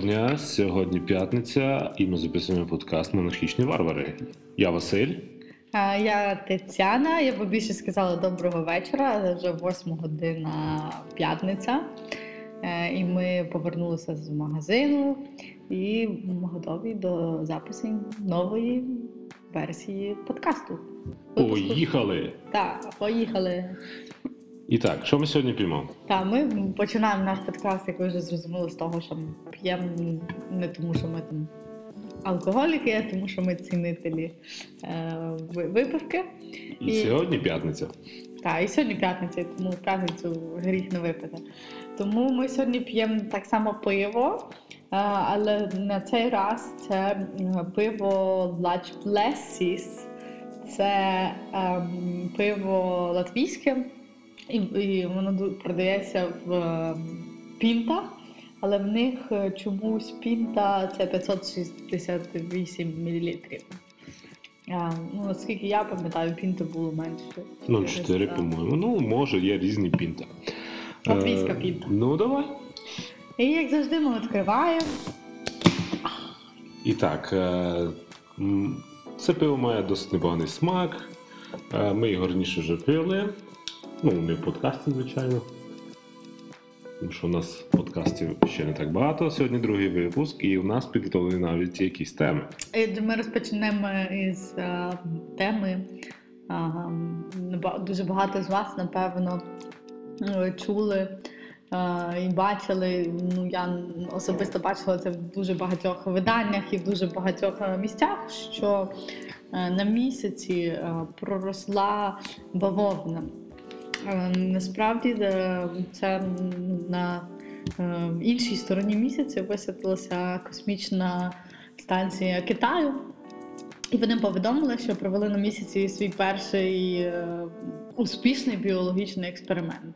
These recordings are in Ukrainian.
дня. Сьогодні п'ятниця, і ми записуємо подкаст Монархічні варвари. Я Василь. А, Я Тетяна. Я би більше сказала доброго вечора, але вже 8 година п'ятниця. Е, І ми повернулися з магазину і готові до запису нової версії подкасту. Випуску. Поїхали! Так, поїхали. І так, що ми сьогодні піймемо? Так, ми починаємо наш подкаст, як ви вже зрозуміли, з того, що ми п'ємо не тому, що ми там алкоголіки, а тому, що ми цінителі е, випивки. І, І- сьогодні п'ятниця. Так, і сьогодні п'ятниця, тому п'ятницю гріх не випити. Тому ми сьогодні п'ємо так само пиво, е, але на цей раз це е, пиво Blessis. Це ем, пиво латвійське, і, і воно продається в ем, пінтах, але в них е, чомусь пінта це 568 мл. А, ну, наскільки я пам'ятаю, пінта було менше. 0,4, 400. по-моєму. Ну, може, є різні пінта. Латвійська Е, пінта. Ну, давай. І як завжди, ми відкриваємо. І так, е, це пиво має досить непоганий смак. Е, Ми його раніше вже пили. Ну, не в подкасті, звичайно. Тому що у нас подкастів ще не так багато. Сьогодні другий випуск, і у нас підготовлені навіть якісь теми. І Ми розпочнемо із е, теми. Неба- дуже багато з вас, напевно, е, чули е, і бачили. Ну, я особисто бачила це в дуже багатьох виданнях і в дуже багатьох е, місцях, що е, на місяці е, проросла бавовна. Е, Насправді це на е, іншій стороні місяця висадилася космічна станція Китаю. І вони повідомили, що провели на місяці свій перший е, успішний біологічний експеримент.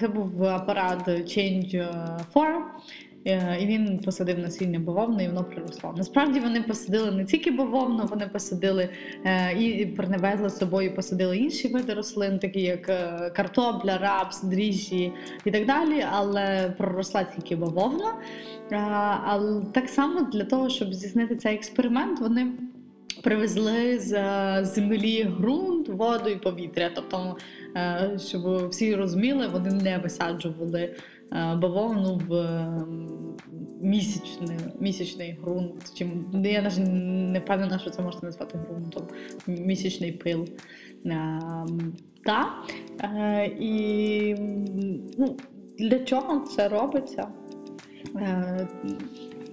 Це був апарат Change 4, е, і він посадив насіння бавовни, і воно приросло. Насправді вони посадили не тільки бавовну, вони посадили е, і привезли з собою, посадили інші види рослин, такі як е, картопля, рапс, дріжджі і так далі, але проросла тільки бавовна. Але так само для того, щоб здійснити цей експеримент, вони привезли з е, землі ґрунт, воду і повітря. Тобто, е, щоб всі розуміли, вони не висаджували е, бавовну в е, місячний, місячний ґрунт. Чим я навіть не впевнена, що це можна назвати ґрунтом. Місячний пил. Е, Та. Е, І ну, для чого це робиться? Е,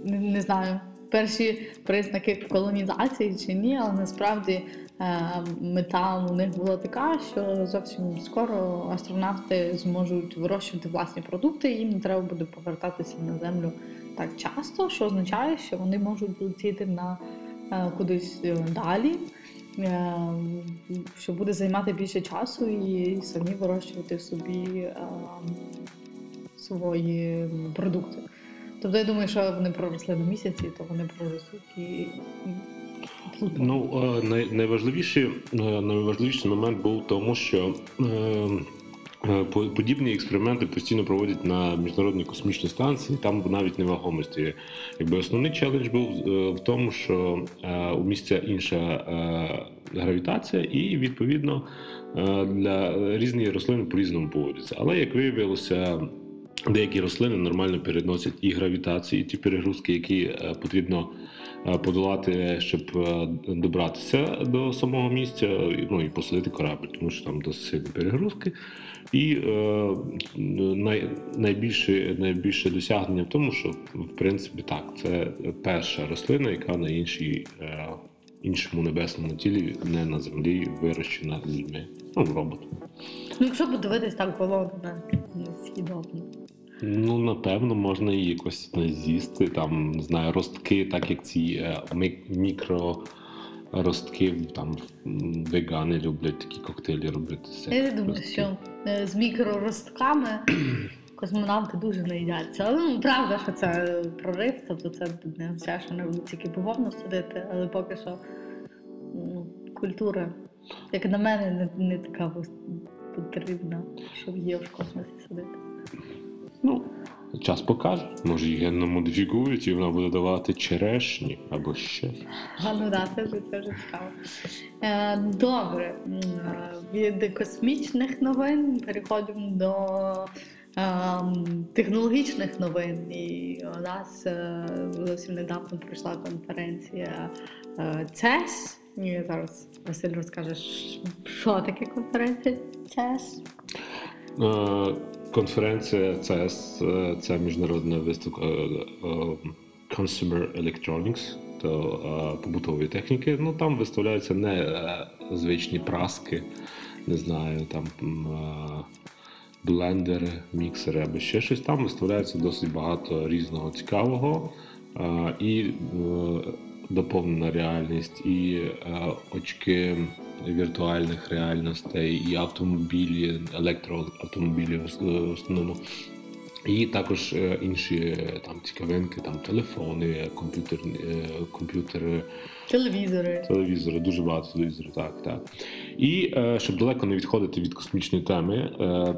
не, знаю, перші признаки колонізації чи ні, але насправді е, мета у них була така, що зовсім скоро астронавти зможуть вирощувати власні продукти, їм не треба буде повертатися на землю так часто, що означає, що вони можуть летіти на е, кудись е, далі. е, Що буде займати більше часу і самі вирощувати собі е, свої продукти. Тобто я думаю, що вони проросли на місяці, то вони проростуть і. Ну, е, найважливіший, е, найважливіший момент був тому, що е, по- подібні експерименти постійно проводять на міжнародній космічній станції, там навіть невагомості. Якби основний челендж був в тому, що у місця інша гравітація, і відповідно для різні рослини по-різному поводяться. Але як виявилося. Деякі рослини нормально переносять і гравітацію, і ті перегрузки, які потрібно подолати, щоб е, добратися до самого місця, ну і посадити корабль, тому що там досить сильні перегрузки. І е, най, найбільше, найбільше досягнення в тому, що в принципі так, це перша рослина, яка на іншій, е, іншому небесному тілі, не на землі, вирощена людьми. Ну, роботом. Ну, якщо подивитись, так було не, несъїдобно. Ну, напевно, можна її якось з'їсти. Там, не знаю, ростки, так як ці е, мі- мікроростки, там вегани люблять такі коктейлі робити. Я думаю, що е, з мікроростками космонавти дуже не їдяться. Але ну, правда, що це прорив, тобто це не означає, що не тільки бавовну садити, але поки що ну, культура, як на мене, не, не така потрібна, щоб її в космосі садити. Ну, час покаже. Може, її генно модифікують, і вона буде давати черешні або ще. А, ну да, це вже, це вже цікаво. Е, добре, е, від космічних новин переходимо до ем, технологічних новин. І у нас е, зовсім недавно пройшла конференція е, CES. І зараз Василь розкаже, що таке конференція CES. Е, Конференція CES – це міжнародна виставка е, е, Consumer Electronics, то е, побутової техніки. Ну там виставляються не е, звичні праски, не знаю, там е, блендери, міксери або ще щось. Там виставляється досить багато різного цікавого е, і е, доповнена реальність, і е, очки віртуальних реальностей, і автомобілі, електроавтомобілі в основному. І також е, інші е, там цікавинки, там телефони, комп'ютерні, е, комп'ютери, Телевізори. телевізори, дуже багато телевізорів, так, так. І щоб далеко не відходити від космічної теми,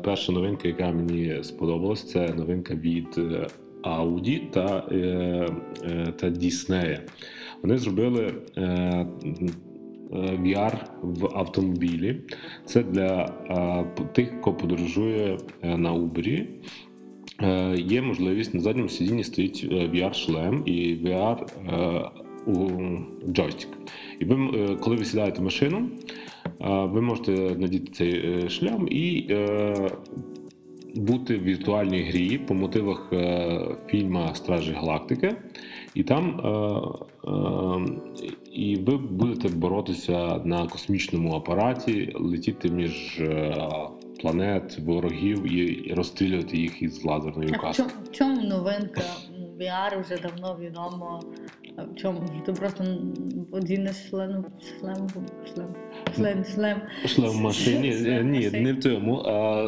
перша новинка, яка мені сподобалась, це новинка від Audi та, та Disney. Вони зробили VR в автомобілі. Це для е, тих, хто подорожує е, на Uber. Е, Є можливість на задньому сидінні стоїть е, VR-шлем і VR е, джойстик. І ви, е, коли ви сідаєте в машину, е, ви можете надіти цей е, шлем і е, бути в віртуальній грі по мотивах е, фільму Стражі Галактики. І там е, е, і ви будете боротися на космічному апараті, летіти між е, планет, ворогів і, розстрілювати їх із лазерної каски. в чому, новинка? VR вже давно відомо. А В чому? Ти просто одінеш шлем, шлем, шлем, шлем, шлем. Шлем машині? Е, Ні, не в тому. А,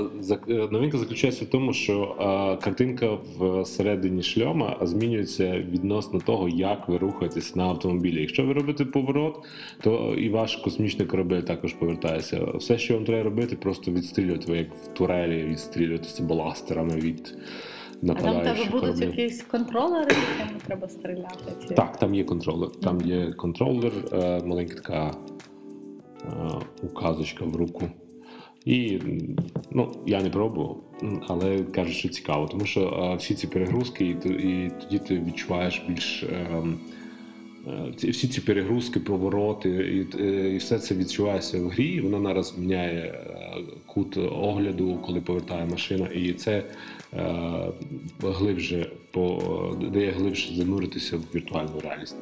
е, новинка заключається в тому, що картинка всередині шльома змінюється відносно того, як ви рухаєтесь на автомобілі. Якщо ви робите поворот, то і ваш космічний корабель також повертається. Все, що вам треба робити, просто відстрілювати, ви як в турелі, відстрілюватися бластерами від А там тебе будуть кораблів. якісь контролери, якими треба стріляти? Чи... Так, там є контролер. Там є контролер, е, маленька така е, указочка в руку. І ну, я не пробував, але кажуть, що цікаво, тому що е, всі ці перегрузки, і, і тоді ти відчуваєш більш. ем, всі ці перегрузки, повороти, і, е, і все це відчувається в грі. і Вона нараз міняє е, кут огляду, коли повертає машина, і це е, глибше по дає глибше зануритися в віртуальну реальність.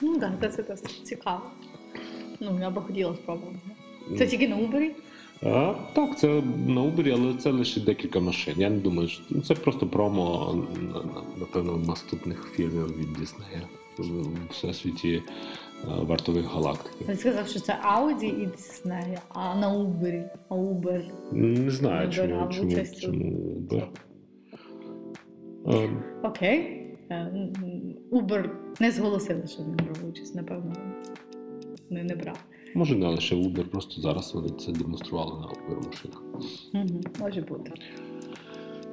Ну так, це, це досить цікаво. Ну, я би хотіла спробувати. Це тільки на Uber? А, так, це на Uber, але це лише декілька машин. Я не думаю, що ну, це просто промо на- на- напевно наступних фільмів від Disney в всесвіті е, вартових галактики. Він сказав, що це Audi і Disney, а на Uber, а Uber. Не знаю, Не чому, чому, участь чому Uber. Е, Окей. Е, Uber не зголосили, що він брав участь, напевно. Не, не брав. Може, не лише Uber, просто зараз вони це демонстрували на Uber машинах. Угу, може бути.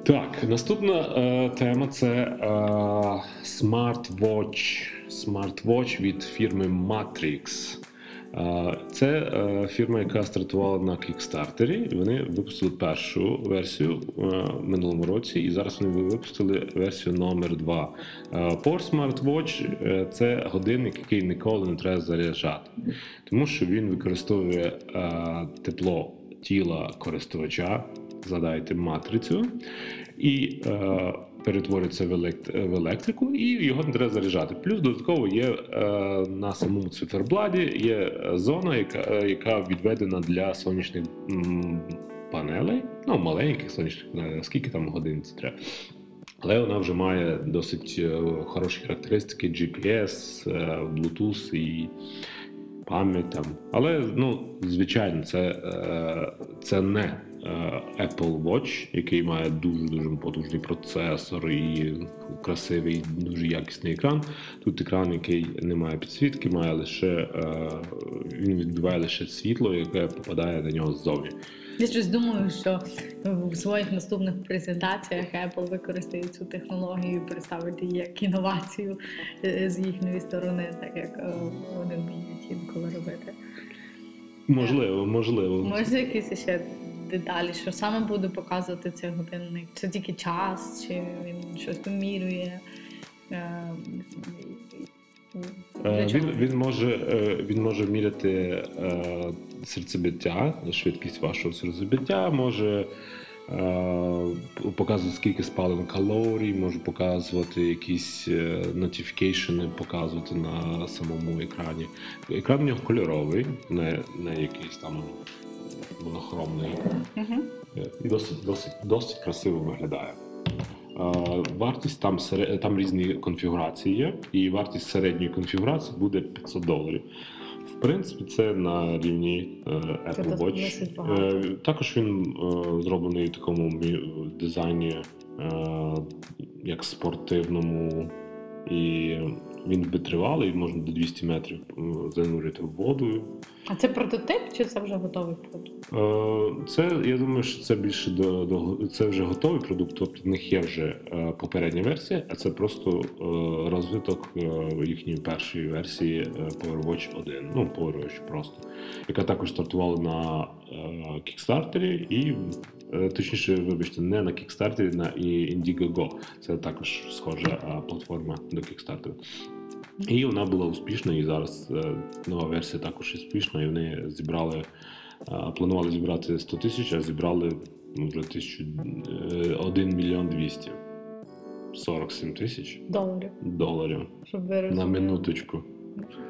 Так, наступна е, тема це е, Smartwatch. Smartwatch від фірми Matrix. Е, це е, фірма, яка стартувала на Kickstarter. Вони випустили першу версію е, минулому році, і зараз вони випустили версію номер 2 Е, Power Smartwatch е, це годинник, який ніколи не треба заряджати, тому що він використовує е, тепло тіла користувача, згадайте матрицю, і е, перетвориться в, елект- в електрику, і його не треба заряджати. Плюс додатково є е, на самому цифербладі є е, зона, яка, е, яка відведена для сонячних панелей, ну маленьких сонячних панелей, скільки там годин це треба. Але вона вже має досить е, хороші характеристики: GPS, Bluetooth і пам'ять там. Але ну, звичайно, це, це не Apple Watch, який має дуже дуже потужний процесор і красивий, дуже якісний екран. Тут екран, який не має підсвітки, має лише е, він відбиває лише світло, яке попадає на нього ззовні. Я щось думаю, що в своїх наступних презентаціях Apple використає цю технологію і представить її як інновацію е, з їхньої сторони, так як е, вони вміють інколи робити. Можливо, можливо. Може, якісь ще деталі, що саме буде показувати цей годинник? Це тільки час, чи він щось вимірює? Е, Е? Він, він, може, е, він може міряти серцебиття, швидкість вашого серцебиття, може показувати, скільки спалено калорій, може показувати якісь notification, показувати на самому екрані. Екран у нього кольоровий, не, не якийсь там монохромний. Мгм. І досить, досить, досить красиво виглядає. Е, Вартість там, там різні конфігурації є, і вартість середньої конфігурації буде 500 доларів. В принципі, це на рівні е, Apple Watch. Е, Також він е, зроблений в такому дизайні, е, як спортивному, і він витривалий, можна до 200 метрів е, занурити в воду. А це прототип, чи це вже готовий продукт? Е, Це я думаю, що це більше до, до це вже готовий продукт. Тобто в них є вже е, попередня версія, а це просто розвиток їхньої першої версії PowerWatch 1. Ну, PowerWatch просто, яка також стартувала на Kickstarter і. Е, Точніше, вибачте, не на Kickstarter, на Indiegogo. Це також схожа е, платформа до Kickstarter. І вона була успішна, і зараз е, нова версія також успішна, і вони зібрали, е, планували зібрати 100 тисяч, а зібрали ну, вже тисячу, е, 1 мільйон 200. 47 тисяч Доларів, доларів щоб ви на минуточку.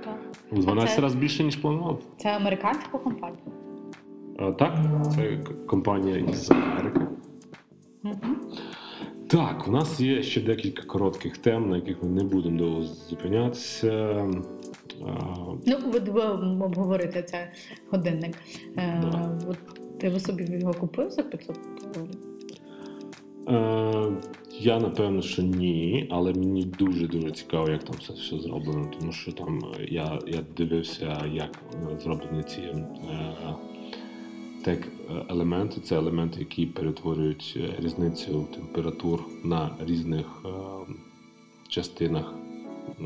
Так. У 12 це- разів більше, ніж планував. Це американська компанія. Так, це компанія із Америки. Так, у нас є ще декілька коротких тем, на яких ми не будемо довго зупинятися. Ну, ви, обговорите це годинник. Е, Да. от ти ви собі його купив за 500 доларів? Е, я напевно, що ні, але мені дуже дуже цікаво, як там це все зроблено, тому що там е, я, я дивився, як зроблені ці е, тек елементи. Це елементи, які перетворюють е, різницю температур на різних е, частинах е,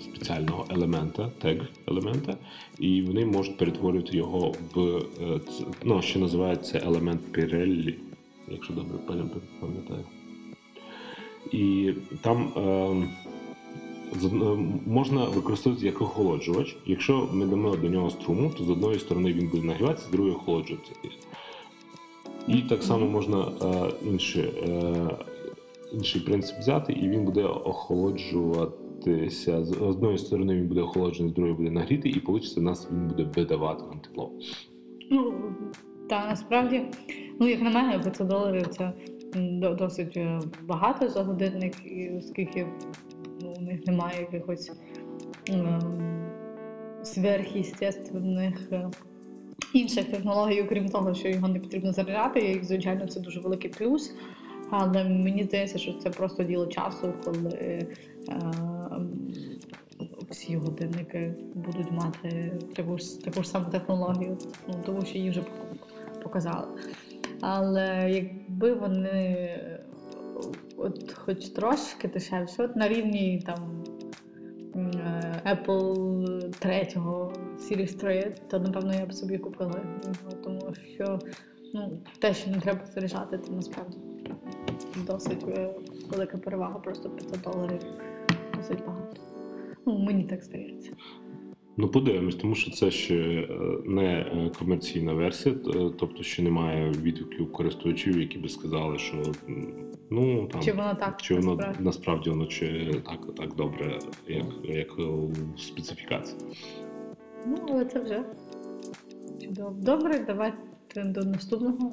спеціального елемента, тег елемента, і вони можуть перетворювати його в е, ну, що називається елемент Pirelli, якщо добре пам'ятаю. І там е, з од- е, можна використовувати як охолоджувач. Якщо ми дамо до нього струму, то з одної сторони він буде нагріватися, з другої охолоджуватися. І так само можна е, інший, е, інший принцип взяти, і він буде охолоджуватися. З одної сторони він буде охолоджений, з другої буде нагріти, і вийде, у нас він буде видавати нам тепло. Ну, та насправді, ну як на мене, 500 доларів це досить е, багато за годинник, і оскільки у них немає якихось ем, е, інших технологій, окрім того, що його не потрібно заряджати, і, звичайно, це дуже великий плюс. Але мені здається, що це просто діло часу, коли е, всі годинники будуть мати таку ж таку ж саму технологію, ну, тому що її вже показали. Але якби вони от хоч трошки дешевше, от на рівні там Apple 3 Series 3, то напевно я б собі купила його, тому що ну, те, що не треба заряджати, це насправді досить е, велика перевага, просто 500 доларів досить багато. Ну, мені так здається. Ну, подивимось, тому що це ще е, не е, комерційна версія, тобто ще немає відгуків користувачів, які би сказали, що ну там Чи воно так чи воно насправді? насправді воно чи так, так добре, як, як у специфікації. Ну, але це вже чудово. Добре, давайте до наступного.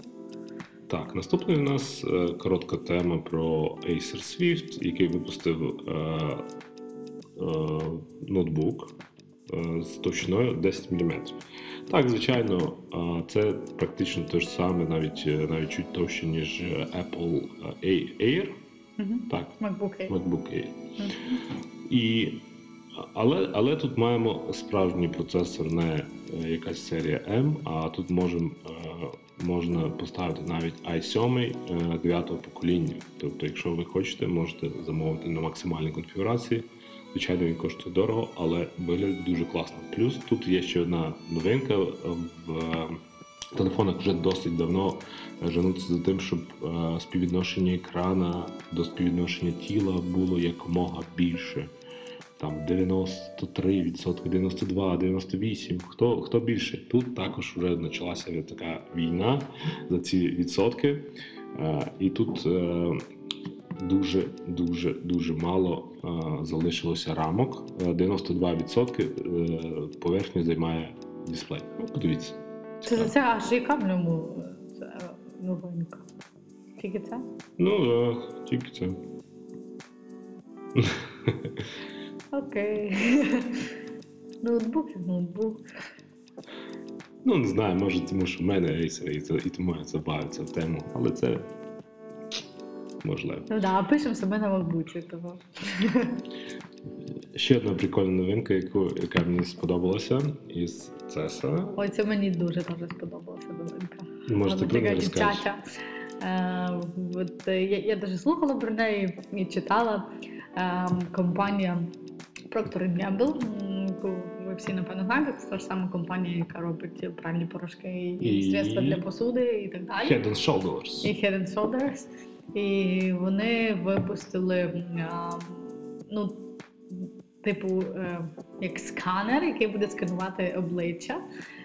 Так, наступний у нас е, коротка тема про Acer Swift, який випустив е, е, ноутбук з товщиною 10 мм. Так, звичайно, е, це практично те ж саме, навіть, е, навіть чуть товще, ніж е, Apple Air. Угу. Так, MacBook Air. MacBook Air. Мгм. І, але, але тут маємо справжній процесор, не е, якась серія M, а тут можемо е, можна поставити навіть i7 9 покоління. Тобто, якщо ви хочете, можете замовити на максимальній конфігурації. Звичайно, він коштує дорого, але виглядає дуже класно. Плюс тут є ще одна новинка в е, телефонах вже досить давно женуться за тим, щоб е, співвідношення екрана до співвідношення тіла було якомога більше. Там 93%, 92, 98, хто, хто більше. Тут також вже почалася така війна за ці відсотки. Е, і тут е, дуже, мало е, залишилося рамок. Е, 92% е, поверхні займає дисплей. Ну, подивіться. Це, це аж яка в ньому е, новинка? Тільки це? Ну, е, тільки це. Окей. ноутбук як ноутбук. Ну, не знаю, може, тому що в мене і, і тому я забавився в тему, але це можливо. Ну да, пишемо себе на макбуці, того. Ще одна прикольна новинка, яку, яка мені сподобалася із CESA. Ой, це мені дуже дуже сподобалася новинка. Можете про неї. Е, от, е, я, я дуже слухала про неї і читала. Е, компанія Procter Gamble, яку ви всі напевно знаєте, це та ж сама компанія, яка робить пральні порошки і, І- средства для посуди і так далі. Head and Shoulders. і Head and Shoulders. І вони випустили ну, типу, е, як сканер, який буде сканувати обличчя.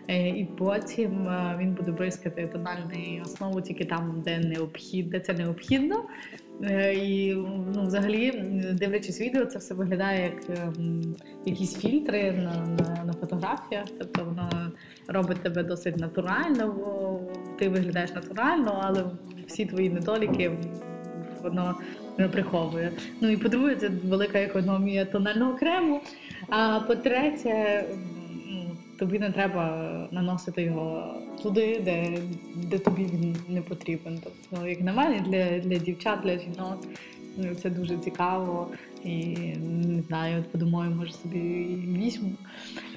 Е, І потім е, він буде бризкати тональну основу тільки там, де необхідно, де це необхідно. І ну, взагалі, дивлячись відео, це все виглядає як якісь фільтри на, на, на фотографіях. Тобто воно робить тебе досить натурально, бо ти виглядаєш натурально, але всі твої недоліки воно не приховує. Ну і по-друге, це велика економія тонального крему. А по-третє, тобі не треба наносити його туди, де, де тобі він не потрібен. Тобто, як на мене, для, для дівчат, для жінок ну, це дуже цікаво. І не знаю, от подумаю, може собі візьму.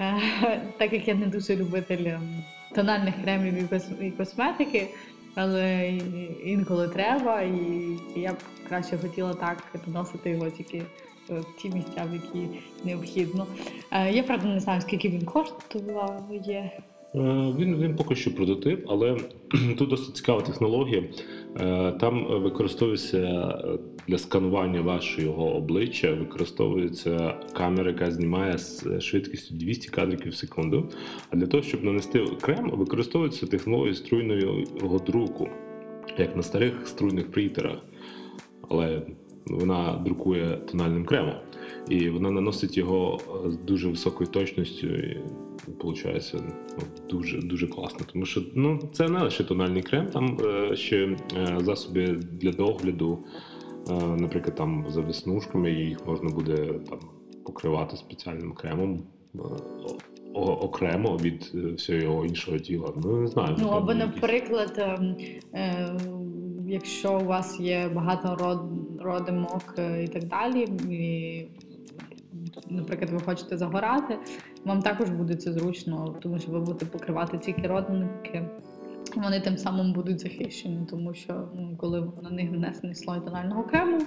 Е, Так як я не дуже любитель ем, тональних кремів і косметики, але інколи треба, і я б краще хотіла так доносити його тільки е, в ті місця, в які необхідно. Е, Я правда не знаю, скільки він коштує. Е, Він, він поки що прототип, але тут досить цікава технологія. Е, Там використовується е, для сканування вашого обличчя, використовується камера, яка знімає з швидкістю 200 кадрів в секунду. А для того, щоб нанести крем, використовується технологія струйного друку, як на старих струйних принтерах. Але вона друкує тональним кремом. І вона наносить його е, з дуже високою точністю. І виходить ну, дуже дуже класно. Тому що ну, це не лише тональний крем, там е, ще е, засоби для догляду, е, наприклад, там за веснушками, їх можна буде там покривати спеціальним кремом. Окремо від всього іншого тіла. Ну, не знаю. Ну або, наприклад, е, якщо у вас є багато род, родимок і так далі, і, наприклад, ви хочете загорати, вам також буде це зручно, тому що ви будете покривати тільки родинки. Вони тим самим будуть захищені, тому що ну, коли на них нанесений слой тонального крему,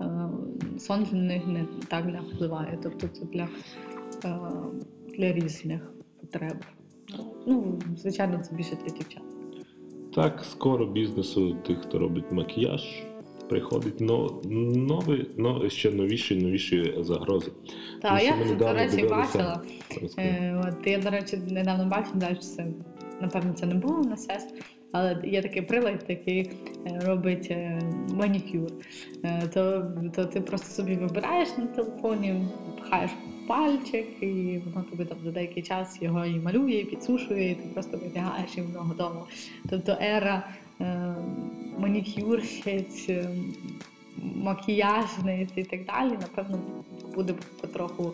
е, сонце на них не так не впливає. Тобто це для, е, для різних потреб. Ну, звичайно, це більше для дівчат. Так, скоро бізнесу тих, хто робить макіяж, приходить но, нові, но, ще новіші новіші загрози. Так, я це, до речі, бачила. Е, от я, до речі, недавно бачила, це, напевно, це не було на сес, але є такий прилад, який е, робить е, манікюр. Е, то, то ти просто собі вибираєш на телефоні, пхаєш пальчик, і воно тобі там за деякий час його і малює, і підсушує, і ти просто витягаєш і воно готово. Тобто ера манікюрщиць, е, макіяжниць і так далі, напевно, буде потроху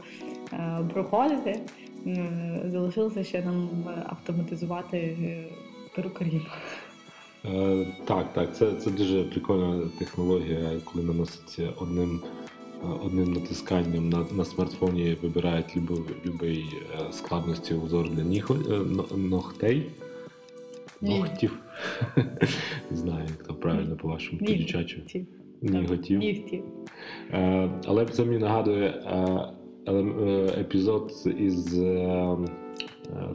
е, проходити. Е, Залишилося ще нам автоматизувати перукарів. Е, так, так, це, це дуже прикольна технологія, коли наноситься одним, одним натисканням на, на смартфоні вибирають е, складності узор для ніг, е, ногтей. Ногтів. Не знаю, як то правильно по-вашому Ні. по-дівчачому. Ті. Ніготів. Нігті. Е, але це мені нагадує е, е, епізод із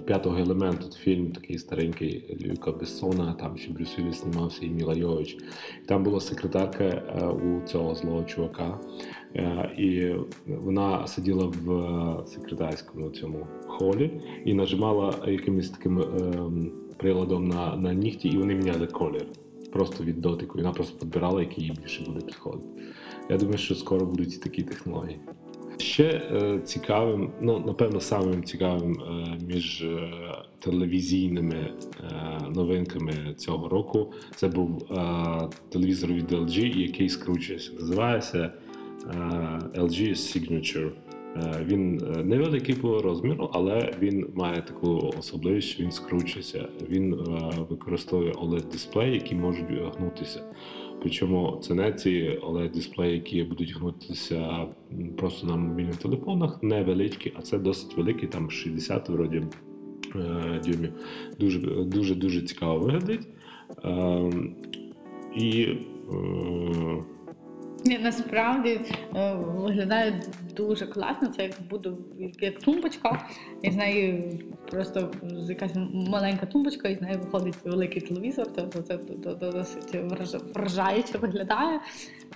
п'ятого елементу. Фільм такий старенький Люка Бессона, там ще Брюс Вілліс знімався і Міла Йович. Там була секретарка у цього злого чувака. І вона сиділа в секретарському цьому холі і нажимала якимось таким ем, приладом на, на нігті, і вони міняли колір. Просто від дотику. Вона просто підбирала, який їй більше буде підходити. Я думаю, що скоро будуть і такі технології. Ще е, цікавим, ну напевно, самим цікавим е, між е, телевізійними е, новинками цього року це був е, телевізор від LG, який скручується. Називається е, LG Signature. Е, Він е, невеликий по розміру, але він має таку особливість, що він скручується. Він е, використовує oled дисплеї які можуть гнутися. Причому це не ці oled дисплеї які будуть гнутися просто на мобільних телефонах, невеличкі, а це досить великий, там 60 вроді дюймів. Дуже дуже дуже цікаво виглядить. Е, і Ні, насправді е, виглядає дуже класно. Це як буде як тумбочка, і з неї просто якась маленька тумбочка, і з неї виходить великий телевізор. Тобто це д- д- д- досить враж- вражаюче виглядає.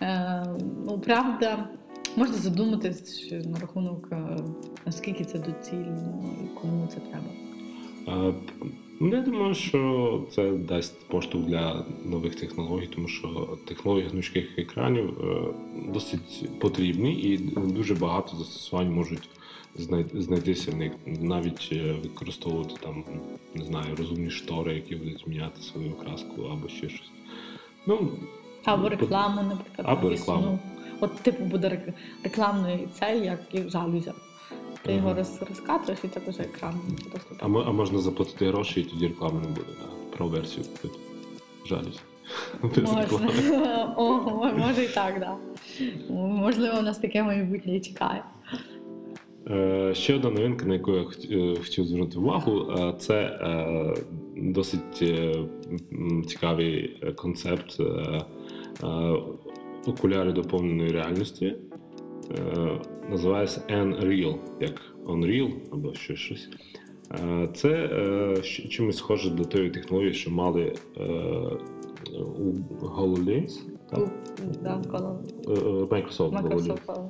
Е, Ну, правда, можна задуматись на рахунок, е, наскільки це доцільно і кому це треба. Ну, я думаю, що це дасть поштовх для нових технологій, тому що технології гнучких екранів е, досить потрібні і дуже багато застосувань можуть знайтися в них. Навіть е, використовувати там, не знаю, розумні штори, які будуть міняти свою окраску або ще щось. Ну, Або пот- рекламу, наприклад, Або якусь, рекламу. ну, От, типу, буде рек- рекламний цей, як і жалюзя. Ти його роз, розкатуєш і також екран просто А, мо- а можна заплатити гроші, і тоді реклами не буде. Да? Про версію купити. Жалюсь. Без реклами. Можна. О, може і так, да. Можливо, у нас таке майбутнє чекає. Е, Ще одна новинка, на яку я хот- е, хотів звернути увагу, е, це е, досить е, м, цікавий е, концепт е, е, окуляри доповненої реальності. Е, Називається Unreal, як Unreal або ще щось. Е, Це е, чимось схоже до тої технології, що мали е, у HoloLens, так? Да, Microsoft Microsoft.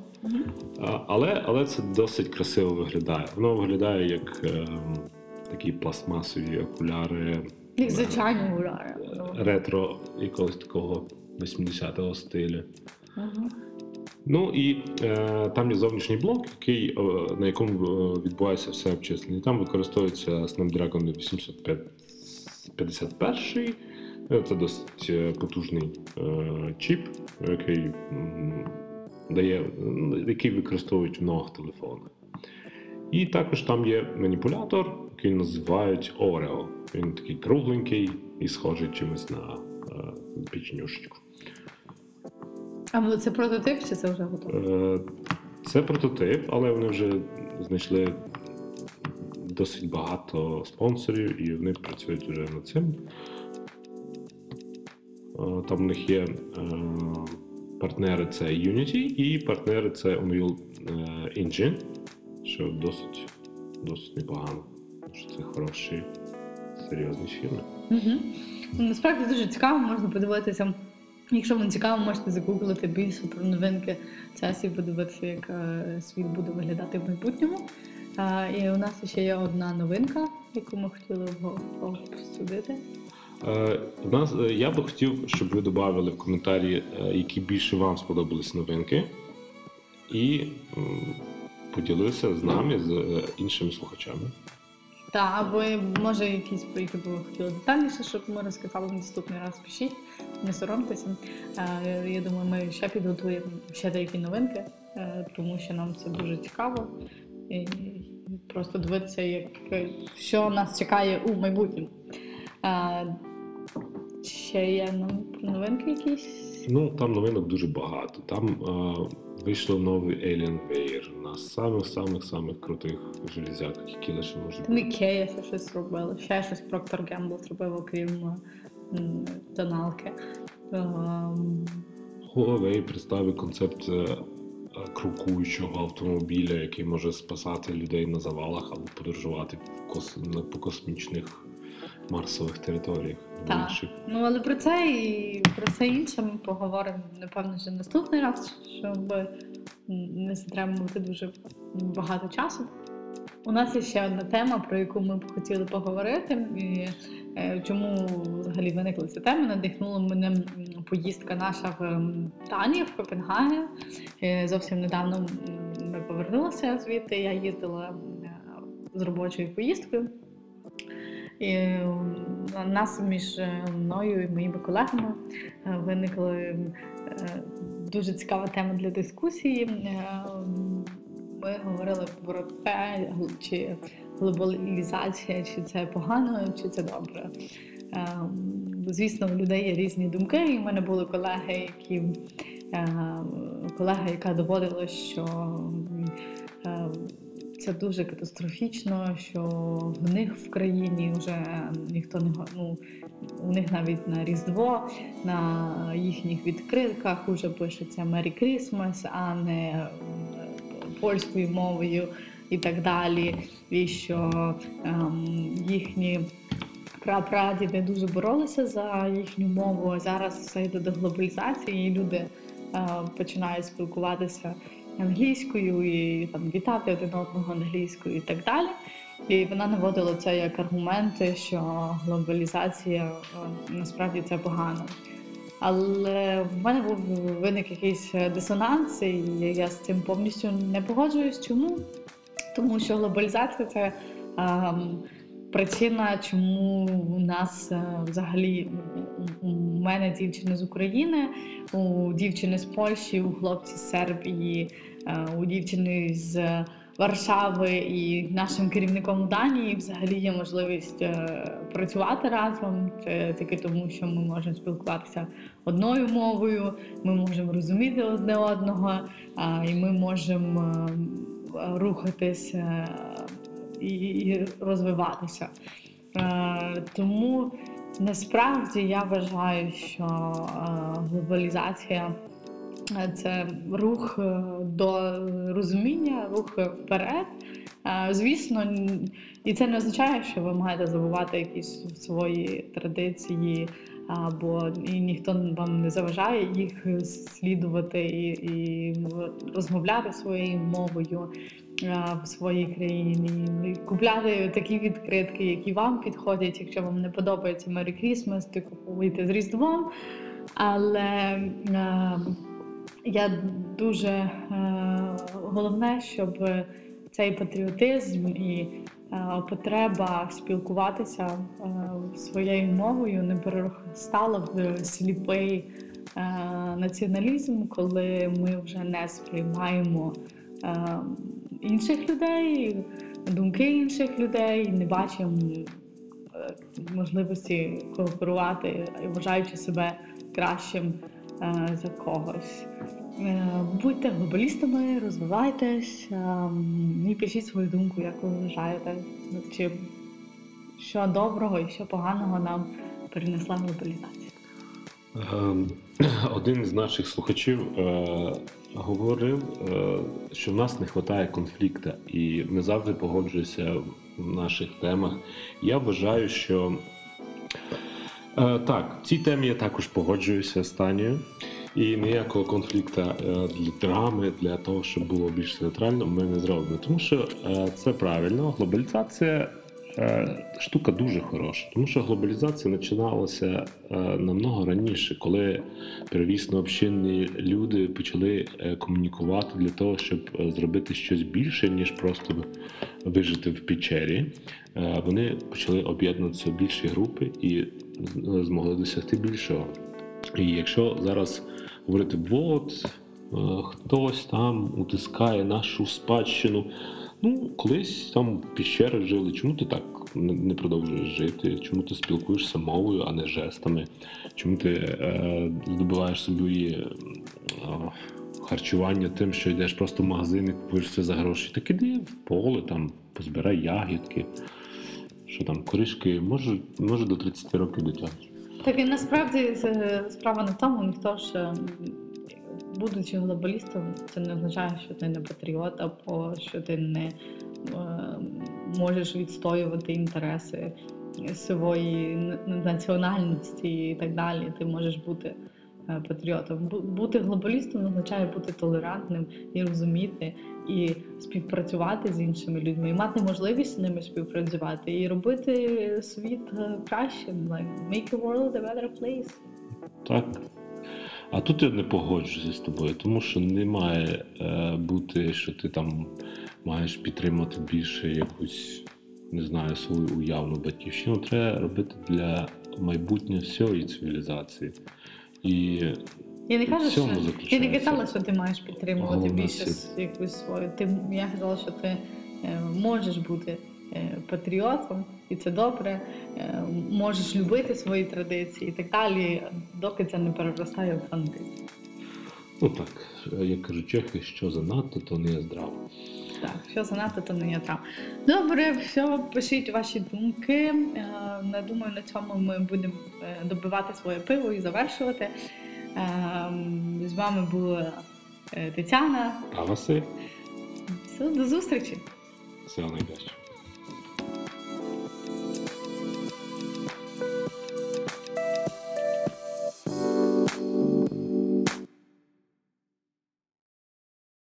Але, але це досить красиво виглядає. Воно виглядає як е, такі пластмасові окуляри Як звичайно гуляє. ретро якогось такого 80-го стилю. Мгм. Ну і е, там є зовнішній блок, який, е, на якому е, відбувається все обчислення. Там використовується Snapdragon 851. Е, Це досить потужний е, чіп, який дає, який використовують в нових телефонах. І також там є маніпулятор, який називають Oreo. Він такий кругленький і схожий чимось на е, печенюшечку. А ну, це прототип чи це вже готово? Е, Це прототип, але вони вже знайшли досить багато спонсорів і вони працюють вже над цим. Е, Там у них є е, партнери це Unity і партнери це Unreal Engine, що досить, досить непогано. що Це хороші, серйозні фірми. Угу. Насправді дуже цікаво, можна подивитися. Якщо вам цікаво, можете загуглити більше про новинки часів, подивитися, як е, світ буде виглядати в майбутньому. І у нас ще є одна новинка, яку ми хотіли обсудити. Е, е, я би хотів, щоб ви додали в коментарі, які більше вам сподобались новинки, і поділилися з нами, з іншими слухачами. Та, або може якісь про які ви хотіли детальніше, щоб ми розказали наступний раз. Пишіть, не соромтеся. Е, Я думаю, ми ще підготуємо ще деякі новинки, е, тому що нам це дуже цікаво. І просто дивитися, як, що нас чекає у майбутньому. Е, Ще є новинки якісь. Ну, там новинок дуже багато. Там е, вийшло новий Alienware на самих-самих-самих крутих железяках, які лише можуть Там бути. Ікея ще щось робила, ще щось Procter Gamble зробив, окрім тоналки. Ем, Huawei представив концепт е, крокуючого автомобіля, який може спасати людей на завалах або подорожувати в кос... по космічних марсових територіях. Так. інших. Ну, але про це і про це інше ми поговоримо, напевно, вже наступний раз, щоб не затримувати дуже багато часу. У нас є ще одна тема, про яку ми б хотіли поговорити. І е, чому взагалі виникла ця тема? Надихнула мене поїздка наша в Данію, в Копенгаген. Е, Зовсім недавно ми повернулися звідти. Я їздила е, з робочою поїздкою. І е, у нас між е, мною і моїми колегами е, виникла е, дуже цікава тема для дискусії. Е, Ми говорили про те, чи глобалізація, чи це погано, чи це добре. Е, Звісно, у людей є різні думки, і в мене були колеги, які е, колега, яка доводила, що е, це дуже катастрофічно, що в них в країні вже ніхто не ну, у них навіть на Різдво, на їхніх відкритках вже пишеться Merry Christmas, а не е, польською мовою і так далі. І що ем, їхні прапрадіди дуже боролися за їхню мову. Зараз все йде до глобалізації, і люди е, починають спілкуватися англійською і там вітати один одного англійською і так далі. І вона наводила це як аргументи, що глобалізація е, насправді це погано. Але в мене був виник якийсь дисонанс, і я з цим повністю не погоджуюсь. Чому? Тому що глобалізація це ем, причина, чому у нас е, взагалі у- мене дівчини з України, у дівчини з Польщі, у хлопці з Сербії, е, у дівчини з Варшави і нашим керівником Данії взагалі є можливість е, працювати разом. Це тільки тому, що ми можемо спілкуватися одною мовою, ми можемо розуміти одне одного, і ми можемо рухатись е, і, розвиватися. Е, Тому насправді я вважаю, що е, глобалізація е, це рух до розуміння, рух вперед. Звісно, і це не означає, що ви маєте забувати якісь свої традиції, або і ніхто вам не заважає їх слідувати і, і розмовляти своєю мовою в своїй країні, купляти такі відкритки, які вам підходять. Якщо вам не подобається Merry Christmas, то купуйте з Різдвом. Але е, я дуже е, головне, щоб цей патріотизм і е, потреба спілкуватися е, своєю мовою не переростала в сліпий е, націоналізм, коли ми вже не сприймаємо е, інших людей, думки інших людей, не бачимо е, можливості кооперувати, вважаючи себе кращим е, за когось. Е, Будьте глобалістами, розвивайтесь е, і пишіть свою думку, як ви вважаєте, чи що доброго і що поганого нам принесла глобалізація. Ем, Один з наших слухачів е, говорив, е, що в нас не вистачає конфлікту, і не завжди погоджуюся в наших темах. Я вважаю, що е, так, в цій темі я також погоджуюся з Танією. І ніякого конфлікту е, для драми, для того, щоб було більш театрально, ми не зробимо. Тому що це правильно. Глобалізація штука дуже хороша, тому що глобалізація починалася е, намного раніше, коли первісно общинні люди почали е, комунікувати для того, щоб е, зробити щось більше, ніж просто вижити в печері. Е, Вони почали об'єднуватися в більші групи і змогли досягти більшого. І якщо зараз говорити, от е, хтось там утискає нашу спадщину. Ну, колись там в піщерах жили. Чому ти так не продовжуєш жити? Чому ти спілкуєшся мовою, а не жестами? Чому ти е, здобуваєш собі е, харчування тим, що йдеш просто в магазин і купуєш все за гроші? Так іди в поле, там позбирай ягідки. Що там, коришки, може, може до 30 років дитячі. Так і насправді справа не в тому, ніхто ж, будучи глобалістом, це не означає, що ти не патріот, або що ти не е, можеш відстоювати інтереси своєї національності і так далі. Ти можеш бути е, патріотом. Бути глобалістом означає бути толерантним і розуміти, і співпрацювати з іншими людьми, і мати можливість з ними співпрацювати, і робити світ е, кращим. Like, make the world a better place. Так. А тут я не погоджуюся з тобою, тому що не має е, бути, що ти там маєш підтримати більше якусь, не знаю, свою уявну батьківщину. Треба робити для майбутнього всієї цивілізації. І Я не кажу, що я не казала, що ти маєш підтримувати більше сила. якусь свою. Ти я казала, що ти е, можеш бути е, патріотом, і це добре. Е, можеш любити свої традиції і так далі, доки це не переростає в фанатизм. ну так, як кажуть чехи, що занадто, то не є здраво. Так, що занадто, то не є трав. Добре, все, пишіть ваші думки. Е, Я думаю, на цьому ми будемо е, добивати своє пиво і завершувати. Е, З вами була е, Тетяна. А Василь, Все, до зустрічі! всього найкраще.